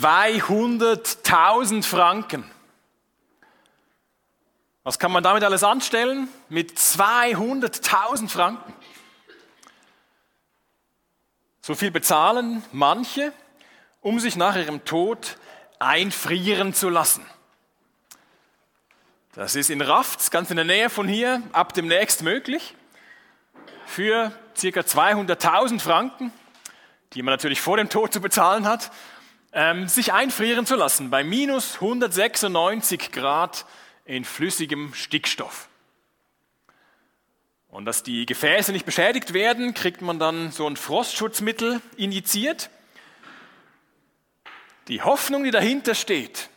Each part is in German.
200.000 Franken. Was kann man damit alles anstellen? Mit 200.000 Franken. So viel bezahlen manche, um sich nach ihrem Tod einfrieren zu lassen. Das ist in Rafts, ganz in der Nähe von hier, ab demnächst möglich. Für circa 200.000 Franken, die man natürlich vor dem Tod zu bezahlen hat, ähm, sich einfrieren zu lassen bei minus 196 Grad in flüssigem Stickstoff. Und dass die Gefäße nicht beschädigt werden, kriegt man dann so ein Frostschutzmittel injiziert. Die Hoffnung, die dahinter steht,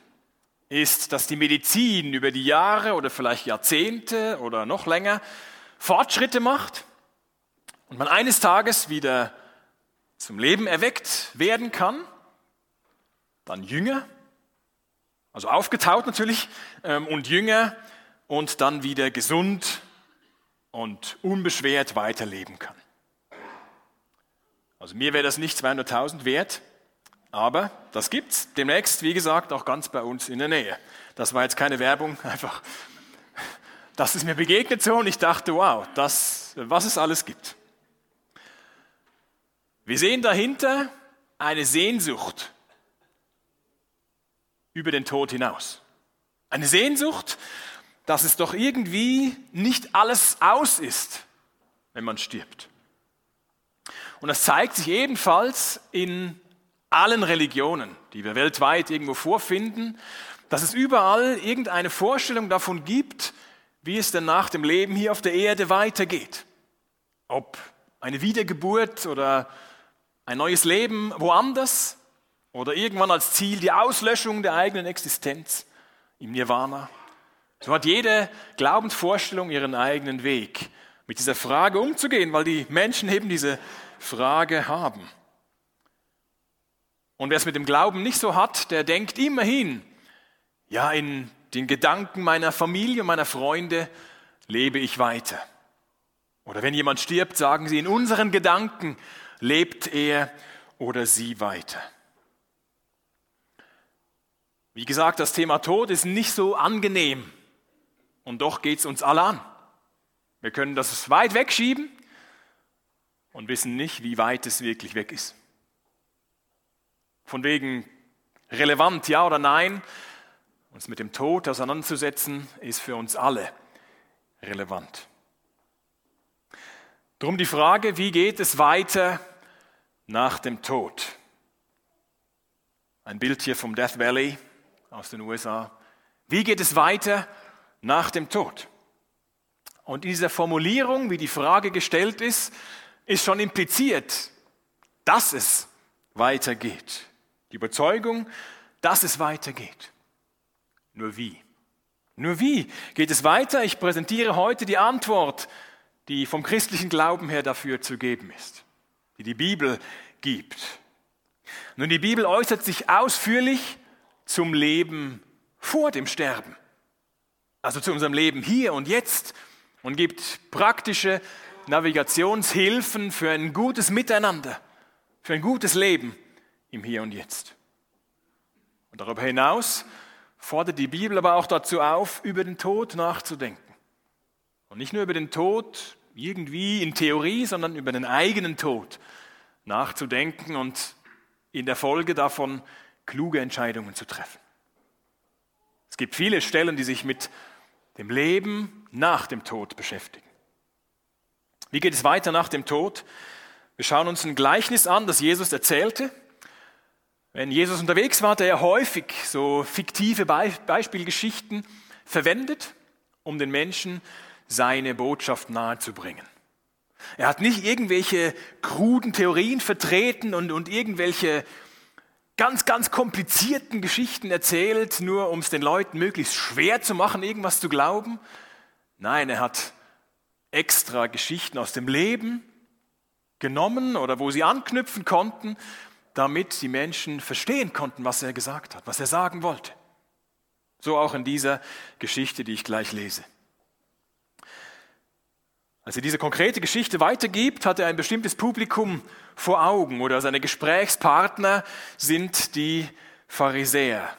ist, dass die Medizin über die Jahre oder vielleicht Jahrzehnte oder noch länger Fortschritte macht und man eines Tages wieder zum Leben erweckt werden kann, dann Jünger, also aufgetaut natürlich, ähm, und Jünger und dann wieder gesund und unbeschwert weiterleben kann. Also mir wäre das nicht 200.000 wert, aber das gibt's demnächst, wie gesagt, auch ganz bei uns in der Nähe. Das war jetzt keine Werbung, einfach, das ist mir begegnet so und ich dachte, wow, das, was es alles gibt. Wir sehen dahinter eine Sehnsucht über den Tod hinaus. Eine Sehnsucht, dass es doch irgendwie nicht alles aus ist, wenn man stirbt. Und das zeigt sich ebenfalls in allen Religionen, die wir weltweit irgendwo vorfinden, dass es überall irgendeine Vorstellung davon gibt, wie es denn nach dem Leben hier auf der Erde weitergeht. Ob eine Wiedergeburt oder ein neues Leben woanders oder irgendwann als Ziel die Auslöschung der eigenen Existenz im Nirvana. So hat jede Glaubensvorstellung ihren eigenen Weg, mit dieser Frage umzugehen, weil die Menschen eben diese Frage haben. Und wer es mit dem Glauben nicht so hat, der denkt immerhin, ja, in den Gedanken meiner Familie meiner Freunde lebe ich weiter. Oder wenn jemand stirbt, sagen sie, in unseren Gedanken lebt er oder sie weiter. Wie gesagt, das Thema Tod ist nicht so angenehm und doch geht es uns alle an. Wir können das weit wegschieben und wissen nicht, wie weit es wirklich weg ist. Von wegen relevant, ja oder nein, uns mit dem Tod auseinanderzusetzen, ist für uns alle relevant. Drum die Frage, wie geht es weiter nach dem Tod? Ein Bild hier vom Death Valley aus den USA. Wie geht es weiter nach dem Tod? Und in dieser Formulierung, wie die Frage gestellt ist, ist schon impliziert, dass es weitergeht. Die Überzeugung, dass es weitergeht. Nur wie? Nur wie geht es weiter? Ich präsentiere heute die Antwort, die vom christlichen Glauben her dafür zu geben ist, die die Bibel gibt. Nun, die Bibel äußert sich ausführlich zum Leben vor dem Sterben, also zu unserem Leben hier und jetzt und gibt praktische Navigationshilfen für ein gutes Miteinander, für ein gutes Leben im Hier und Jetzt. Und darüber hinaus fordert die Bibel aber auch dazu auf, über den Tod nachzudenken. Und nicht nur über den Tod irgendwie in Theorie, sondern über den eigenen Tod nachzudenken und in der Folge davon kluge Entscheidungen zu treffen. Es gibt viele Stellen, die sich mit dem Leben nach dem Tod beschäftigen. Wie geht es weiter nach dem Tod? Wir schauen uns ein Gleichnis an, das Jesus erzählte. Wenn Jesus unterwegs war, hat er häufig so fiktive Beispielgeschichten verwendet, um den Menschen seine Botschaft nahezubringen. Er hat nicht irgendwelche kruden Theorien vertreten und, und irgendwelche ganz, ganz komplizierten Geschichten erzählt, nur um es den Leuten möglichst schwer zu machen, irgendwas zu glauben. Nein, er hat extra Geschichten aus dem Leben genommen oder wo sie anknüpfen konnten damit die Menschen verstehen konnten, was er gesagt hat, was er sagen wollte. So auch in dieser Geschichte, die ich gleich lese. Als er diese konkrete Geschichte weitergibt, hat er ein bestimmtes Publikum vor Augen oder seine Gesprächspartner sind die Pharisäer,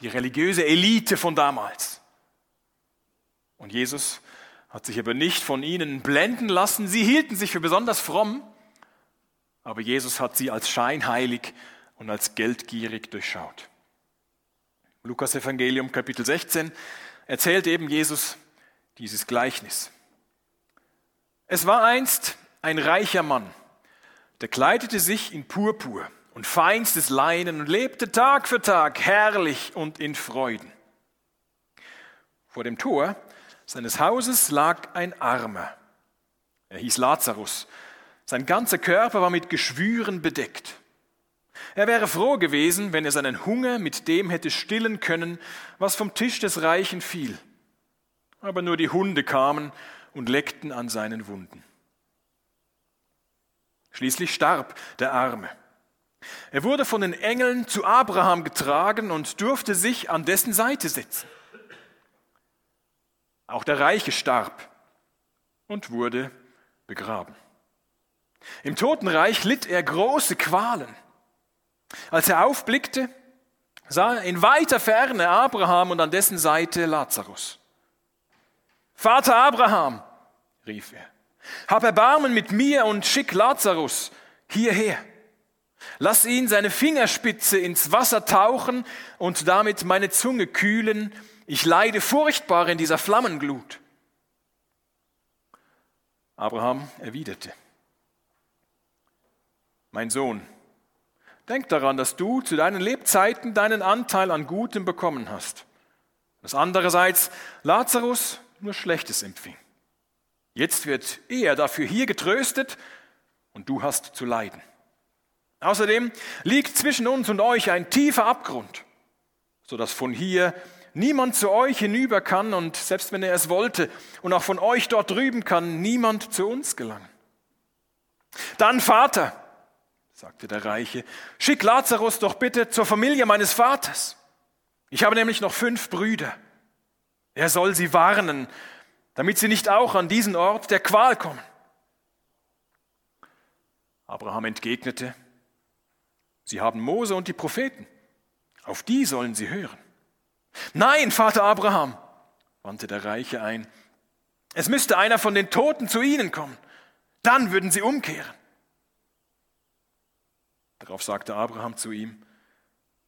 die religiöse Elite von damals. Und Jesus hat sich aber nicht von ihnen blenden lassen. Sie hielten sich für besonders fromm, aber Jesus hat sie als scheinheilig und als geldgierig durchschaut. Lukas Evangelium Kapitel 16 erzählt eben Jesus dieses Gleichnis. Es war einst ein reicher Mann, der kleidete sich in Purpur und feinstes Leinen und lebte Tag für Tag herrlich und in Freuden. Vor dem Tor seines Hauses lag ein Armer. Er hieß Lazarus. Sein ganzer Körper war mit Geschwüren bedeckt. Er wäre froh gewesen, wenn er seinen Hunger mit dem hätte stillen können, was vom Tisch des Reichen fiel. Aber nur die Hunde kamen und leckten an seinen Wunden. Schließlich starb der Arme. Er wurde von den Engeln zu Abraham getragen und durfte sich an dessen Seite setzen. Auch der Reiche starb und wurde begraben. Im Totenreich litt er große Qualen. Als er aufblickte, sah er in weiter Ferne Abraham und an dessen Seite Lazarus. Vater Abraham, rief er, hab Erbarmen mit mir und schick Lazarus hierher. Lass ihn seine Fingerspitze ins Wasser tauchen und damit meine Zunge kühlen. Ich leide furchtbar in dieser Flammenglut. Abraham erwiderte, mein Sohn, denk daran, dass du zu deinen Lebzeiten deinen Anteil an Gutem bekommen hast, dass andererseits Lazarus nur Schlechtes empfing. Jetzt wird er dafür hier getröstet und du hast zu leiden. Außerdem liegt zwischen uns und euch ein tiefer Abgrund, sodass von hier niemand zu euch hinüber kann und selbst wenn er es wollte und auch von euch dort drüben kann niemand zu uns gelangen. Dann Vater, sagte der Reiche, schick Lazarus doch bitte zur Familie meines Vaters. Ich habe nämlich noch fünf Brüder. Er soll sie warnen, damit sie nicht auch an diesen Ort der Qual kommen. Abraham entgegnete, Sie haben Mose und die Propheten, auf die sollen sie hören. Nein, Vater Abraham, wandte der Reiche ein, es müsste einer von den Toten zu ihnen kommen, dann würden sie umkehren. Darauf sagte Abraham zu ihm,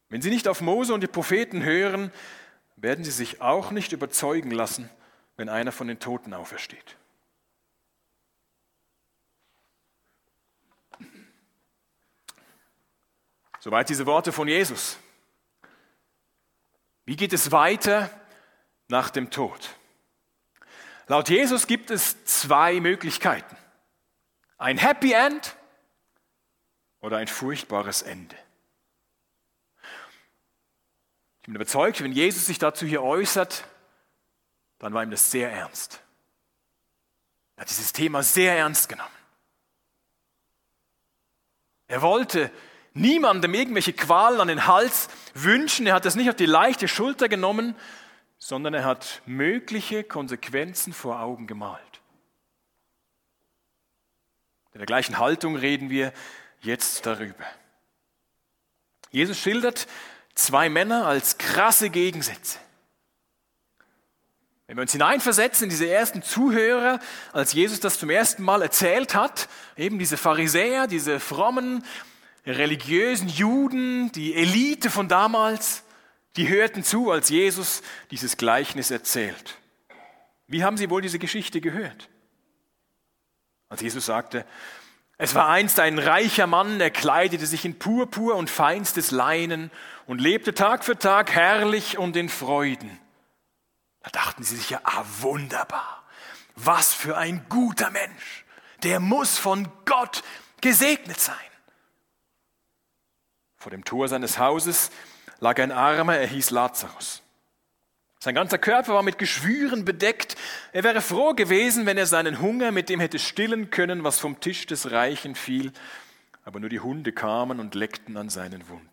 wenn sie nicht auf Mose und die Propheten hören, werden sie sich auch nicht überzeugen lassen, wenn einer von den Toten aufersteht. Soweit diese Worte von Jesus. Wie geht es weiter nach dem Tod? Laut Jesus gibt es zwei Möglichkeiten. Ein Happy End oder ein furchtbares Ende. Ich bin überzeugt, wenn Jesus sich dazu hier äußert, dann war ihm das sehr ernst. Er hat dieses Thema sehr ernst genommen. Er wollte niemandem irgendwelche Qualen an den Hals wünschen. Er hat das nicht auf die leichte Schulter genommen, sondern er hat mögliche Konsequenzen vor Augen gemalt. In der gleichen Haltung reden wir jetzt darüber. Jesus schildert zwei Männer als krasse Gegensätze. Wenn wir uns hineinversetzen in diese ersten Zuhörer, als Jesus das zum ersten Mal erzählt hat, eben diese Pharisäer, diese frommen, religiösen Juden, die Elite von damals, die hörten zu, als Jesus dieses Gleichnis erzählt. Wie haben sie wohl diese Geschichte gehört? Als Jesus sagte, es war einst ein reicher Mann, der kleidete sich in Purpur und feinstes Leinen und lebte Tag für Tag herrlich und in Freuden. Da dachten sie sich ja, ah wunderbar, was für ein guter Mensch, der muss von Gott gesegnet sein. Vor dem Tor seines Hauses lag ein Armer, er hieß Lazarus. Sein ganzer Körper war mit Geschwüren bedeckt. Er wäre froh gewesen, wenn er seinen Hunger mit dem hätte stillen können, was vom Tisch des Reichen fiel. Aber nur die Hunde kamen und leckten an seinen Wunden.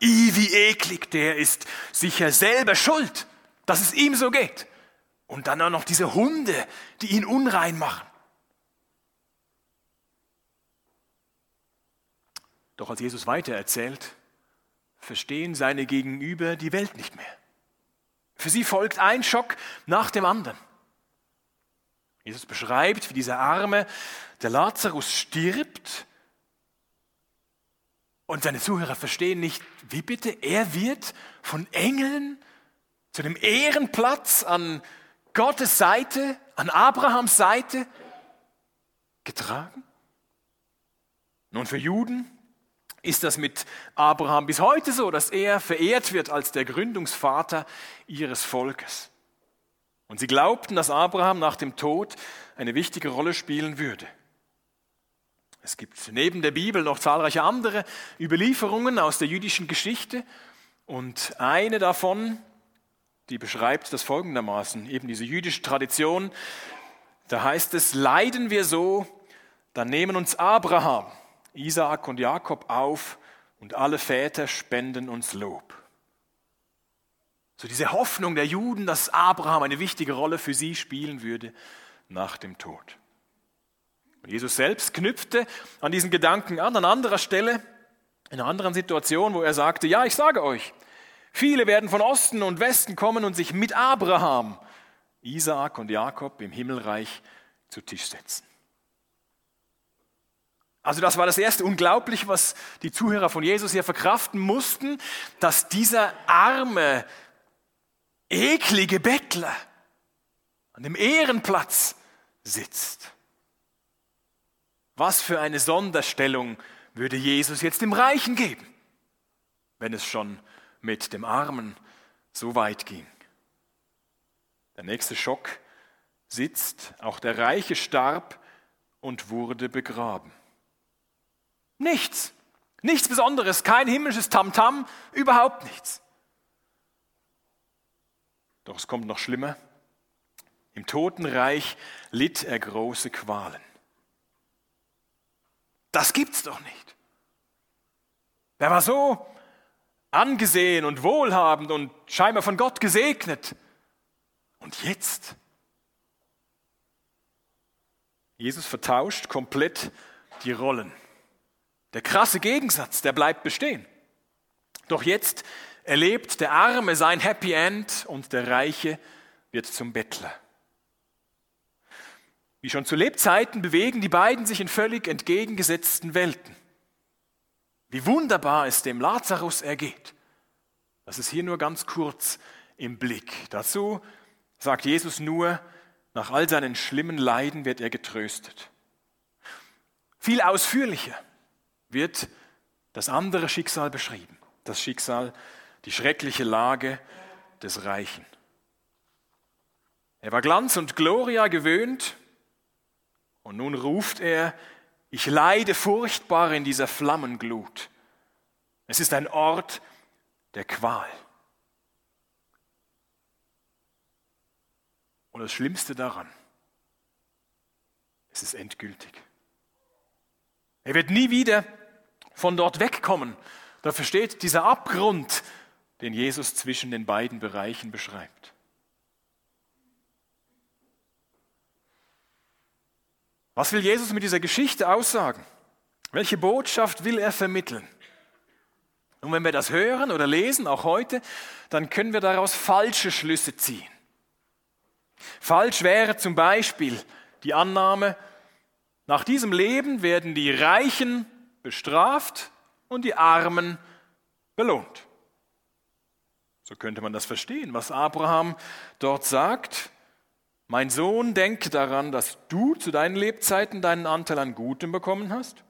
I, wie eklig, der ist sicher selber schuld dass es ihm so geht. Und dann auch noch diese Hunde, die ihn unrein machen. Doch als Jesus weiter erzählt, verstehen seine Gegenüber die Welt nicht mehr. Für sie folgt ein Schock nach dem anderen. Jesus beschreibt, wie dieser Arme, der Lazarus, stirbt. Und seine Zuhörer verstehen nicht, wie bitte er wird von Engeln zu dem Ehrenplatz an Gottes Seite, an Abrahams Seite getragen. Nun, für Juden ist das mit Abraham bis heute so, dass er verehrt wird als der Gründungsvater ihres Volkes. Und sie glaubten, dass Abraham nach dem Tod eine wichtige Rolle spielen würde. Es gibt neben der Bibel noch zahlreiche andere Überlieferungen aus der jüdischen Geschichte und eine davon, die beschreibt das folgendermaßen, eben diese jüdische Tradition, da heißt es, leiden wir so, dann nehmen uns Abraham, Isaak und Jakob auf und alle Väter spenden uns Lob. So diese Hoffnung der Juden, dass Abraham eine wichtige Rolle für sie spielen würde nach dem Tod. Jesus selbst knüpfte an diesen Gedanken an, an anderer Stelle, in einer anderen Situation, wo er sagte, ja, ich sage euch, viele werden von Osten und Westen kommen und sich mit Abraham, Isaak und Jakob im Himmelreich zu Tisch setzen. Also das war das erste Unglaubliche, was die Zuhörer von Jesus hier verkraften mussten, dass dieser arme, eklige Bettler an dem Ehrenplatz sitzt. Was für eine Sonderstellung würde Jesus jetzt dem Reichen geben, wenn es schon mit dem Armen so weit ging. Der nächste Schock sitzt, auch der Reiche starb und wurde begraben. Nichts, nichts Besonderes, kein himmlisches Tamtam, -Tam, überhaupt nichts. Doch es kommt noch schlimmer. Im Totenreich litt er große Qualen. Das gibt's doch nicht. Er war so angesehen und wohlhabend und scheinbar von Gott gesegnet. Und jetzt? Jesus vertauscht komplett die Rollen. Der krasse Gegensatz, der bleibt bestehen. Doch jetzt erlebt der Arme sein Happy End und der Reiche wird zum Bettler. Wie schon zu Lebzeiten bewegen die beiden sich in völlig entgegengesetzten Welten. Wie wunderbar es dem Lazarus ergeht. Das ist hier nur ganz kurz im Blick. Dazu sagt Jesus nur, nach all seinen schlimmen Leiden wird er getröstet. Viel ausführlicher wird das andere Schicksal beschrieben. Das Schicksal die schreckliche Lage des Reichen. Er war Glanz und Gloria gewöhnt und nun ruft er, ich leide furchtbar in dieser Flammenglut. Es ist ein Ort der Qual. Und das Schlimmste daran, es ist endgültig. Er wird nie wieder von dort wegkommen. Da versteht dieser Abgrund, den Jesus zwischen den beiden Bereichen beschreibt. Was will Jesus mit dieser Geschichte aussagen? Welche Botschaft will er vermitteln? Und wenn wir das hören oder lesen, auch heute, dann können wir daraus falsche Schlüsse ziehen. Falsch wäre zum Beispiel die Annahme, nach diesem Leben werden die Reichen bestraft und die Armen belohnt. So könnte man das verstehen, was Abraham dort sagt. Mein Sohn, denke daran, dass du zu deinen Lebzeiten deinen Anteil an Gutem bekommen hast,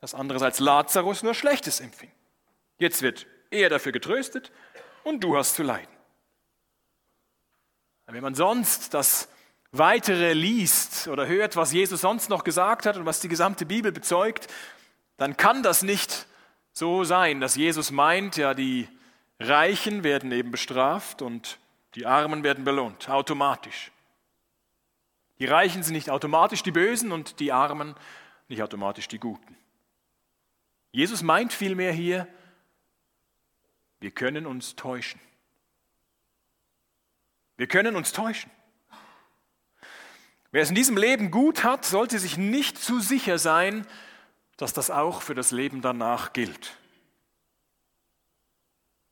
dass andererseits Lazarus nur Schlechtes empfing. Jetzt wird er dafür getröstet und du hast zu leiden. Wenn man sonst das Weitere liest oder hört, was Jesus sonst noch gesagt hat und was die gesamte Bibel bezeugt, dann kann das nicht so sein, dass Jesus meint, ja, die Reichen werden eben bestraft und die Armen werden belohnt, automatisch. Die Reichen sind nicht automatisch die Bösen und die Armen nicht automatisch die Guten. Jesus meint vielmehr hier, wir können uns täuschen. Wir können uns täuschen. Wer es in diesem Leben gut hat, sollte sich nicht zu sicher sein, dass das auch für das Leben danach gilt.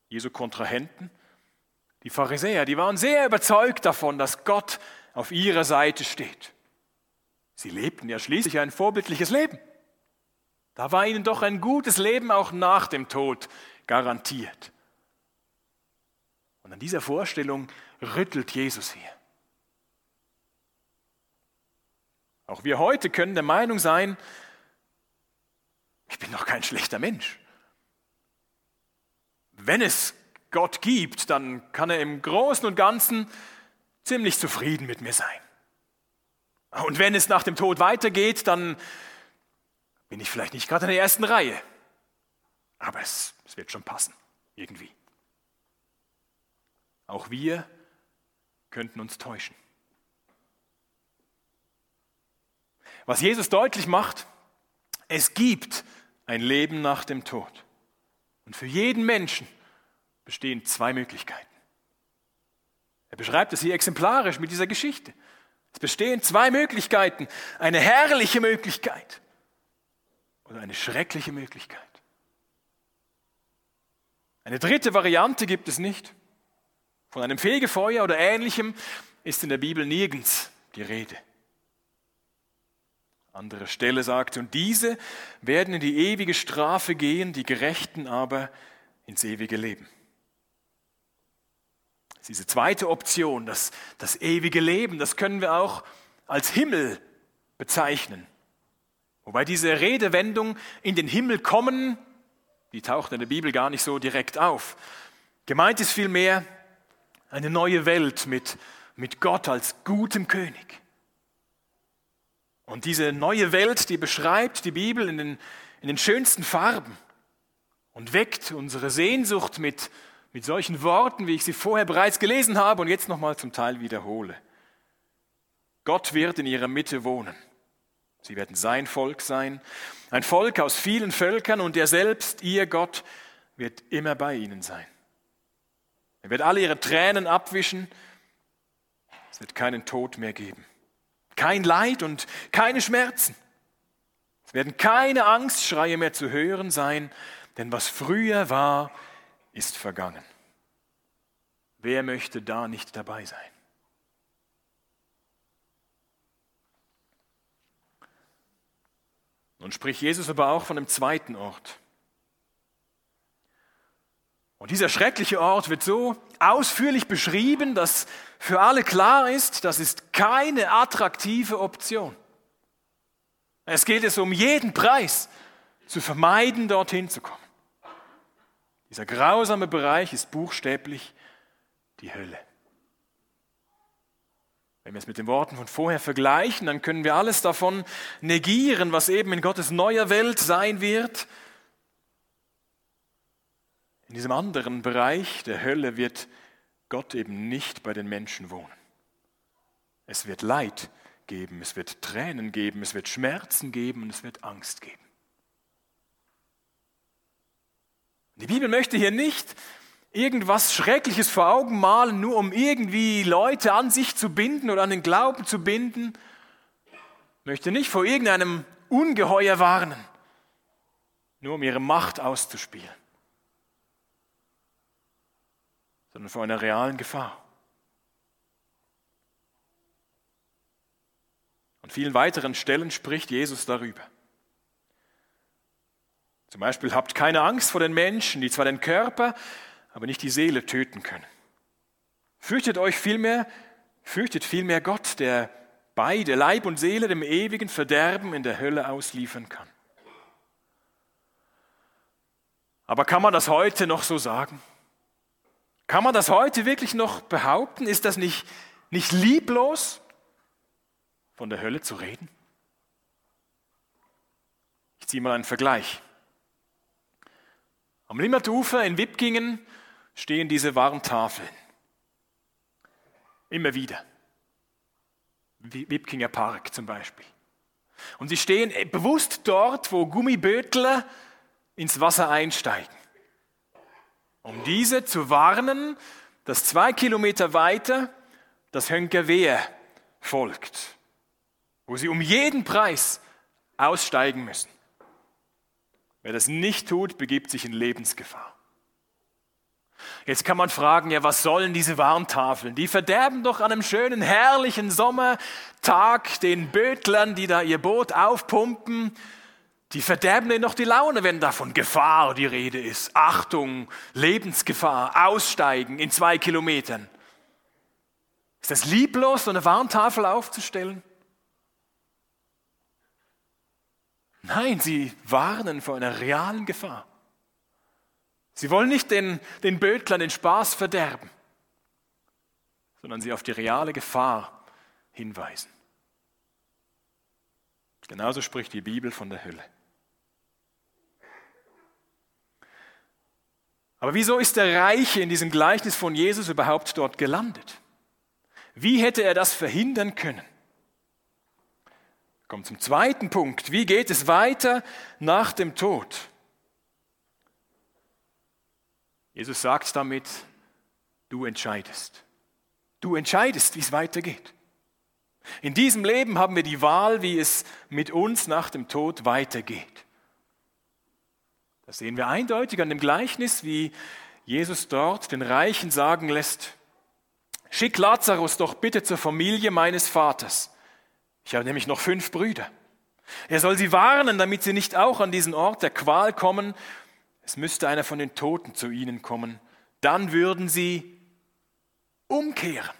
Jesu Kontrahenten, die Pharisäer, die waren sehr überzeugt davon, dass Gott auf ihrer Seite steht. Sie lebten ja schließlich ein vorbildliches Leben. Da war ihnen doch ein gutes Leben auch nach dem Tod garantiert. Und an dieser Vorstellung rüttelt Jesus hier. Auch wir heute können der Meinung sein, ich bin doch kein schlechter Mensch. Wenn es Gott gibt, dann kann er im Großen und Ganzen ziemlich zufrieden mit mir sein. Und wenn es nach dem Tod weitergeht, dann bin ich vielleicht nicht gerade in der ersten Reihe. Aber es, es wird schon passen, irgendwie. Auch wir könnten uns täuschen. Was Jesus deutlich macht, es gibt ein Leben nach dem Tod. Und für jeden Menschen bestehen zwei Möglichkeiten. Er beschreibt es hier exemplarisch mit dieser Geschichte. Es bestehen zwei Möglichkeiten. Eine herrliche Möglichkeit oder eine schreckliche Möglichkeit. Eine dritte Variante gibt es nicht. Von einem Fegefeuer oder ähnlichem ist in der Bibel nirgends die Rede. Andere Stelle sagt, und diese werden in die ewige Strafe gehen, die Gerechten aber ins ewige Leben. Diese zweite Option, das, das ewige Leben, das können wir auch als Himmel bezeichnen. Wobei diese Redewendung in den Himmel kommen, die taucht in der Bibel gar nicht so direkt auf. Gemeint ist vielmehr eine neue Welt mit, mit Gott als gutem König. Und diese neue Welt, die beschreibt die Bibel in den, in den schönsten Farben und weckt unsere Sehnsucht mit, mit solchen Worten, wie ich sie vorher bereits gelesen habe und jetzt nochmal zum Teil wiederhole. Gott wird in ihrer Mitte wohnen. Sie werden sein Volk sein, ein Volk aus vielen Völkern und er selbst, ihr Gott, wird immer bei ihnen sein. Er wird alle ihre Tränen abwischen. Es wird keinen Tod mehr geben. Kein Leid und keine Schmerzen. Es werden keine Angstschreie mehr zu hören sein, denn was früher war, ist vergangen. Wer möchte da nicht dabei sein? Nun spricht Jesus aber auch von einem zweiten Ort. Und dieser schreckliche Ort wird so ausführlich beschrieben, dass für alle klar ist, das ist keine attraktive Option. Es geht es um jeden Preis zu vermeiden, dorthin zu kommen. Dieser grausame Bereich ist buchstäblich die Hölle. Wenn wir es mit den Worten von vorher vergleichen, dann können wir alles davon negieren, was eben in Gottes neuer Welt sein wird in diesem anderen Bereich der Hölle wird Gott eben nicht bei den Menschen wohnen. Es wird Leid geben, es wird Tränen geben, es wird Schmerzen geben und es wird Angst geben. Die Bibel möchte hier nicht irgendwas Schreckliches vor Augen malen, nur um irgendwie Leute an sich zu binden oder an den Glauben zu binden. Möchte nicht vor irgendeinem Ungeheuer warnen, nur um ihre Macht auszuspielen. sondern vor einer realen Gefahr. An vielen weiteren Stellen spricht Jesus darüber. Zum Beispiel habt keine Angst vor den Menschen, die zwar den Körper, aber nicht die Seele töten können. Fürchtet euch vielmehr, fürchtet vielmehr Gott, der beide, Leib und Seele, dem ewigen Verderben in der Hölle ausliefern kann. Aber kann man das heute noch so sagen? Kann man das heute wirklich noch behaupten? Ist das nicht, nicht lieblos, von der Hölle zu reden? Ich ziehe mal einen Vergleich. Am Limmertufer in Wipkingen stehen diese Warntafeln. Immer wieder. Wipkinger Park zum Beispiel. Und sie stehen bewusst dort, wo Gummibötler ins Wasser einsteigen um diese zu warnen, dass zwei Kilometer weiter das Hönkerwehr folgt, wo sie um jeden Preis aussteigen müssen. Wer das nicht tut, begibt sich in Lebensgefahr. Jetzt kann man fragen, ja, was sollen diese Warntafeln? Die verderben doch an einem schönen, herrlichen Sommertag den Bötlern, die da ihr Boot aufpumpen. Die verderben denen doch die Laune, wenn da von Gefahr die Rede ist. Achtung, Lebensgefahr, aussteigen in zwei Kilometern. Ist das lieblos, so eine Warntafel aufzustellen? Nein, sie warnen vor einer realen Gefahr. Sie wollen nicht den, den Bötlern den Spaß verderben, sondern sie auf die reale Gefahr hinweisen. Genauso spricht die Bibel von der Hölle. Aber wieso ist der Reiche in diesem Gleichnis von Jesus überhaupt dort gelandet? Wie hätte er das verhindern können? Kommt zum zweiten Punkt. Wie geht es weiter nach dem Tod? Jesus sagt damit, du entscheidest. Du entscheidest, wie es weitergeht. In diesem Leben haben wir die Wahl, wie es mit uns nach dem Tod weitergeht. Das sehen wir eindeutig an dem Gleichnis, wie Jesus dort den Reichen sagen lässt, schick Lazarus doch bitte zur Familie meines Vaters. Ich habe nämlich noch fünf Brüder. Er soll sie warnen, damit sie nicht auch an diesen Ort der Qual kommen es müsste einer von den Toten zu ihnen kommen, dann würden sie umkehren.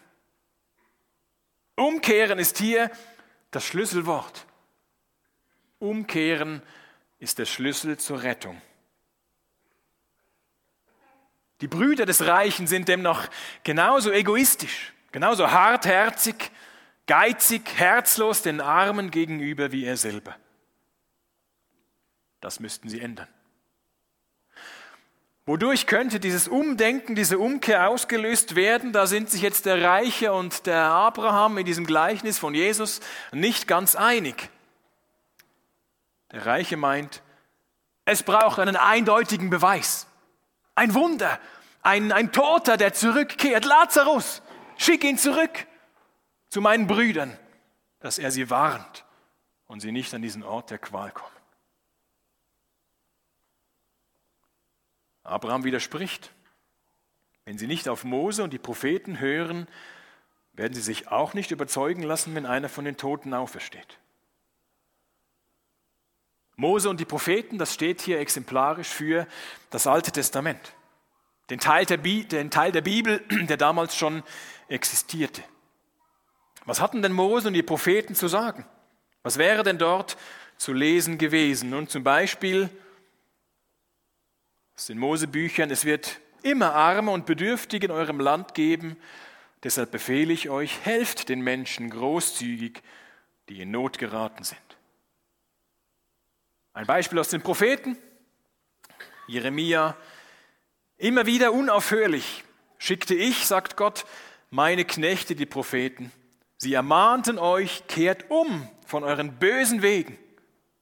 Umkehren ist hier das Schlüsselwort. Umkehren ist der Schlüssel zur Rettung. Die Brüder des Reichen sind demnach genauso egoistisch, genauso hartherzig, geizig, herzlos den Armen gegenüber wie er selber. Das müssten sie ändern. Wodurch könnte dieses Umdenken, diese Umkehr ausgelöst werden? Da sind sich jetzt der Reiche und der Abraham in diesem Gleichnis von Jesus nicht ganz einig. Der Reiche meint, es braucht einen eindeutigen Beweis. Ein Wunder, ein, ein Toter, der zurückkehrt. Lazarus, schick ihn zurück zu meinen Brüdern, dass er sie warnt und sie nicht an diesen Ort der Qual kommen. Abraham widerspricht. Wenn sie nicht auf Mose und die Propheten hören, werden sie sich auch nicht überzeugen lassen, wenn einer von den Toten aufersteht. Mose und die Propheten, das steht hier exemplarisch für das Alte Testament, den Teil der, Bi den Teil der Bibel, der damals schon existierte. Was hatten denn Mose und die Propheten zu sagen? Was wäre denn dort zu lesen gewesen? Nun zum Beispiel aus den Mosebüchern, es wird immer Arme und Bedürftige in eurem Land geben. Deshalb befehle ich euch, helft den Menschen großzügig, die in Not geraten sind. Ein Beispiel aus den Propheten. Jeremia, immer wieder unaufhörlich schickte ich, sagt Gott, meine Knechte, die Propheten. Sie ermahnten euch, kehrt um von euren bösen Wegen,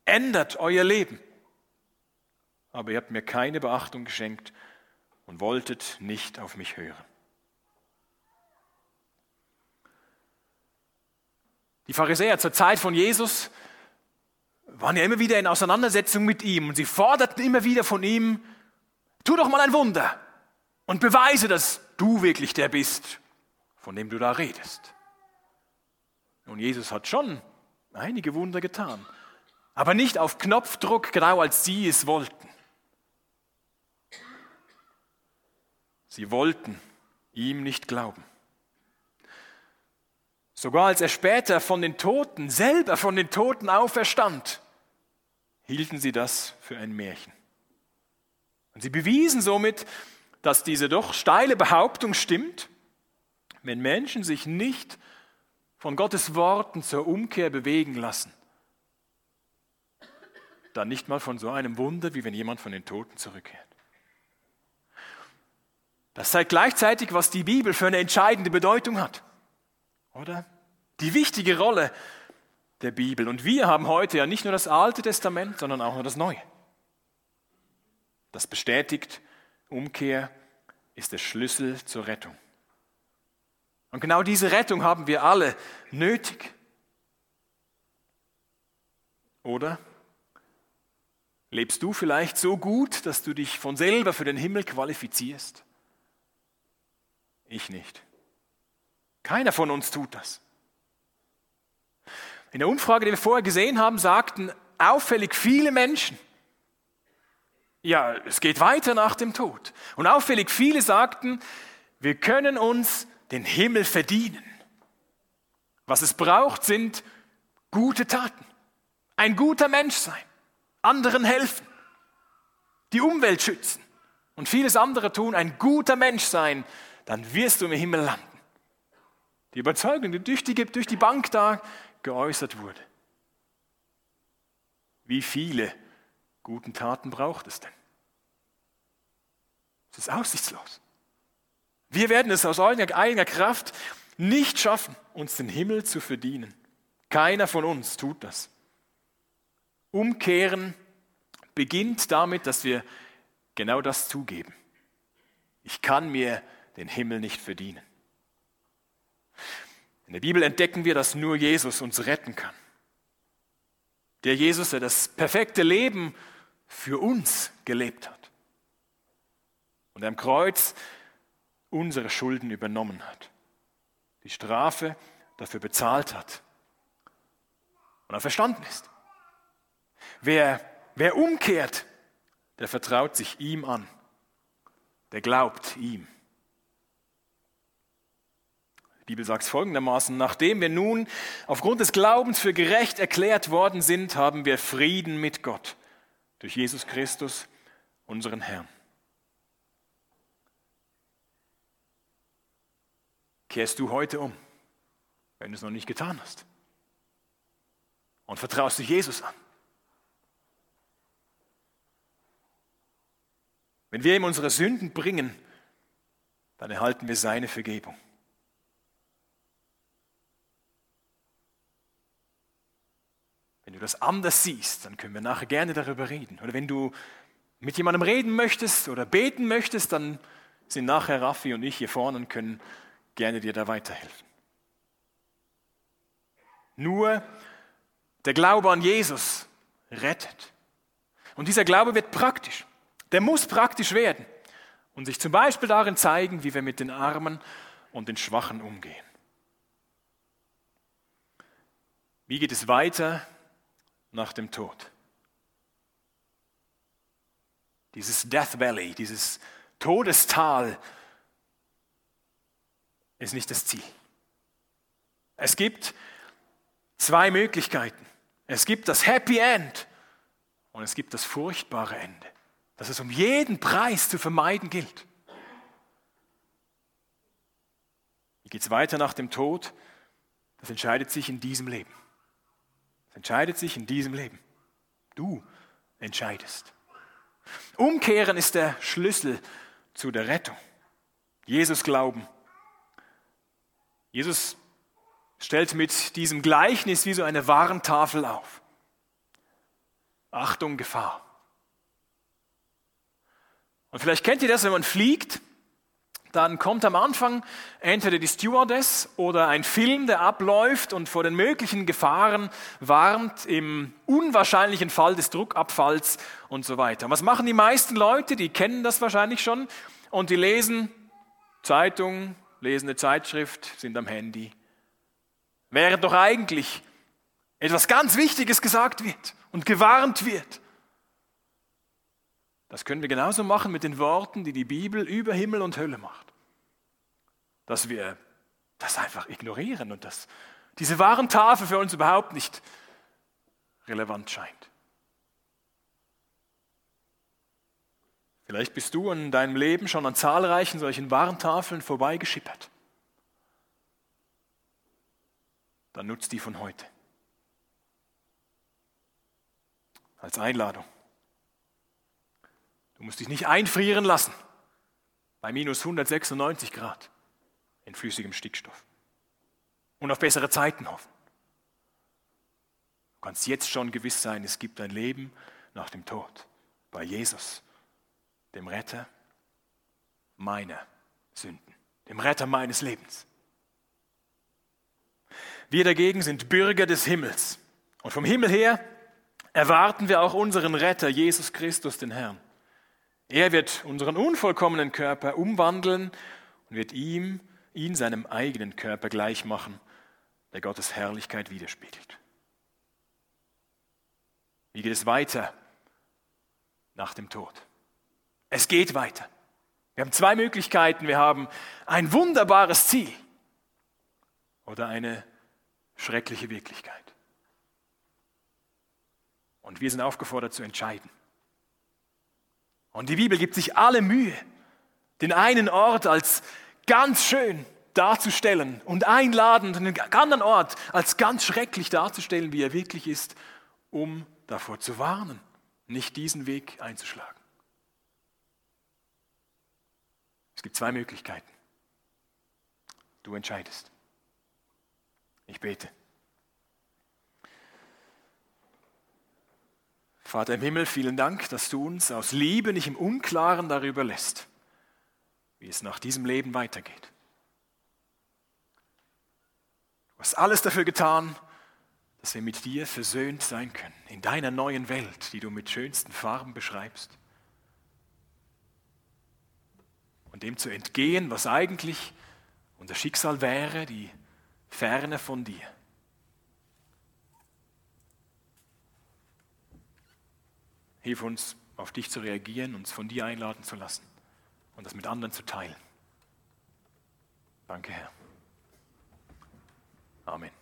ändert euer Leben aber ihr habt mir keine Beachtung geschenkt und wolltet nicht auf mich hören. Die Pharisäer zur Zeit von Jesus waren ja immer wieder in Auseinandersetzung mit ihm und sie forderten immer wieder von ihm, tu doch mal ein Wunder und beweise, dass du wirklich der bist, von dem du da redest. Und Jesus hat schon einige Wunder getan, aber nicht auf Knopfdruck, genau als sie es wollten. Sie wollten ihm nicht glauben. Sogar als er später von den Toten, selber von den Toten auferstand, hielten sie das für ein Märchen. Und sie bewiesen somit, dass diese doch steile Behauptung stimmt, wenn Menschen sich nicht von Gottes Worten zur Umkehr bewegen lassen, dann nicht mal von so einem Wunder, wie wenn jemand von den Toten zurückkehrt. Das zeigt gleichzeitig, was die Bibel für eine entscheidende Bedeutung hat. Oder? Die wichtige Rolle der Bibel. Und wir haben heute ja nicht nur das Alte Testament, sondern auch nur das Neue. Das bestätigt, Umkehr ist der Schlüssel zur Rettung. Und genau diese Rettung haben wir alle nötig. Oder lebst du vielleicht so gut, dass du dich von selber für den Himmel qualifizierst? Ich nicht. Keiner von uns tut das. In der Umfrage, die wir vorher gesehen haben, sagten auffällig viele Menschen, ja, es geht weiter nach dem Tod. Und auffällig viele sagten, wir können uns den Himmel verdienen. Was es braucht, sind gute Taten. Ein guter Mensch sein, anderen helfen, die Umwelt schützen und vieles andere tun, ein guter Mensch sein, dann wirst du im Himmel landen. Die Überzeugung, die durch die, durch die Bank da geäußert wurde. Wie viele guten Taten braucht es denn? Es ist aussichtslos. Wir werden es aus eigener Kraft nicht schaffen, uns den Himmel zu verdienen. Keiner von uns tut das. Umkehren beginnt damit, dass wir genau das zugeben. Ich kann mir den Himmel nicht verdienen. In der Bibel entdecken wir, dass nur Jesus uns retten kann. Der Jesus, der das perfekte Leben für uns gelebt hat und am Kreuz unsere Schulden übernommen hat, die Strafe dafür bezahlt hat und er verstanden ist. Wer, wer umkehrt, der vertraut sich ihm an, der glaubt ihm. Die Bibel sagt es folgendermaßen, nachdem wir nun aufgrund des Glaubens für gerecht erklärt worden sind, haben wir Frieden mit Gott durch Jesus Christus, unseren Herrn. Kehrst du heute um, wenn du es noch nicht getan hast? Und vertraust du Jesus an? Wenn wir ihm unsere Sünden bringen, dann erhalten wir seine Vergebung. Wenn du das anders siehst, dann können wir nachher gerne darüber reden. Oder wenn du mit jemandem reden möchtest oder beten möchtest, dann sind nachher Raffi und ich hier vorne und können gerne dir da weiterhelfen. Nur der Glaube an Jesus rettet. Und dieser Glaube wird praktisch der muss praktisch werden und sich zum Beispiel darin zeigen, wie wir mit den Armen und den Schwachen umgehen. Wie geht es weiter nach dem Tod? Dieses Death Valley, dieses Todestal ist nicht das Ziel. Es gibt zwei Möglichkeiten. Es gibt das Happy End und es gibt das furchtbare Ende dass es um jeden Preis zu vermeiden gilt. Wie geht es weiter nach dem Tod? Das entscheidet sich in diesem Leben. Das entscheidet sich in diesem Leben. Du entscheidest. Umkehren ist der Schlüssel zu der Rettung. Jesus glauben. Jesus stellt mit diesem Gleichnis wie so eine Warntafel auf. Achtung, Gefahr. Und vielleicht kennt ihr das, wenn man fliegt, dann kommt am Anfang entweder die Stewardess oder ein Film, der abläuft und vor den möglichen Gefahren warnt, im unwahrscheinlichen Fall des Druckabfalls und so weiter. Und was machen die meisten Leute? Die kennen das wahrscheinlich schon und die lesen Zeitung, lesen eine Zeitschrift, sind am Handy. Während doch eigentlich etwas ganz Wichtiges gesagt wird und gewarnt wird. Das können wir genauso machen mit den Worten, die die Bibel über Himmel und Hölle macht. Dass wir das einfach ignorieren und dass diese wahren Tafel für uns überhaupt nicht relevant scheint. Vielleicht bist du in deinem Leben schon an zahlreichen solchen Warntafeln vorbeigeschippert. Dann nutzt die von heute. Als Einladung. Du musst dich nicht einfrieren lassen bei minus 196 Grad in flüssigem Stickstoff und auf bessere Zeiten hoffen. Du kannst jetzt schon gewiss sein, es gibt ein Leben nach dem Tod bei Jesus, dem Retter meiner Sünden, dem Retter meines Lebens. Wir dagegen sind Bürger des Himmels und vom Himmel her erwarten wir auch unseren Retter, Jesus Christus, den Herrn. Er wird unseren unvollkommenen Körper umwandeln und wird ihm, ihn seinem eigenen Körper gleich machen, der Gottes Herrlichkeit widerspiegelt. Wie geht es weiter nach dem Tod? Es geht weiter. Wir haben zwei Möglichkeiten. Wir haben ein wunderbares Ziel oder eine schreckliche Wirklichkeit. Und wir sind aufgefordert zu entscheiden. Und die Bibel gibt sich alle Mühe, den einen Ort als ganz schön darzustellen und einladend den anderen Ort als ganz schrecklich darzustellen, wie er wirklich ist, um davor zu warnen, nicht diesen Weg einzuschlagen. Es gibt zwei Möglichkeiten. Du entscheidest. Ich bete. Vater im Himmel, vielen Dank, dass du uns aus Liebe nicht im Unklaren darüber lässt, wie es nach diesem Leben weitergeht. Du hast alles dafür getan, dass wir mit dir versöhnt sein können, in deiner neuen Welt, die du mit schönsten Farben beschreibst. Und dem zu entgehen, was eigentlich unser Schicksal wäre, die Ferne von dir. Hilf uns, auf dich zu reagieren, uns von dir einladen zu lassen und das mit anderen zu teilen. Danke, Herr. Amen.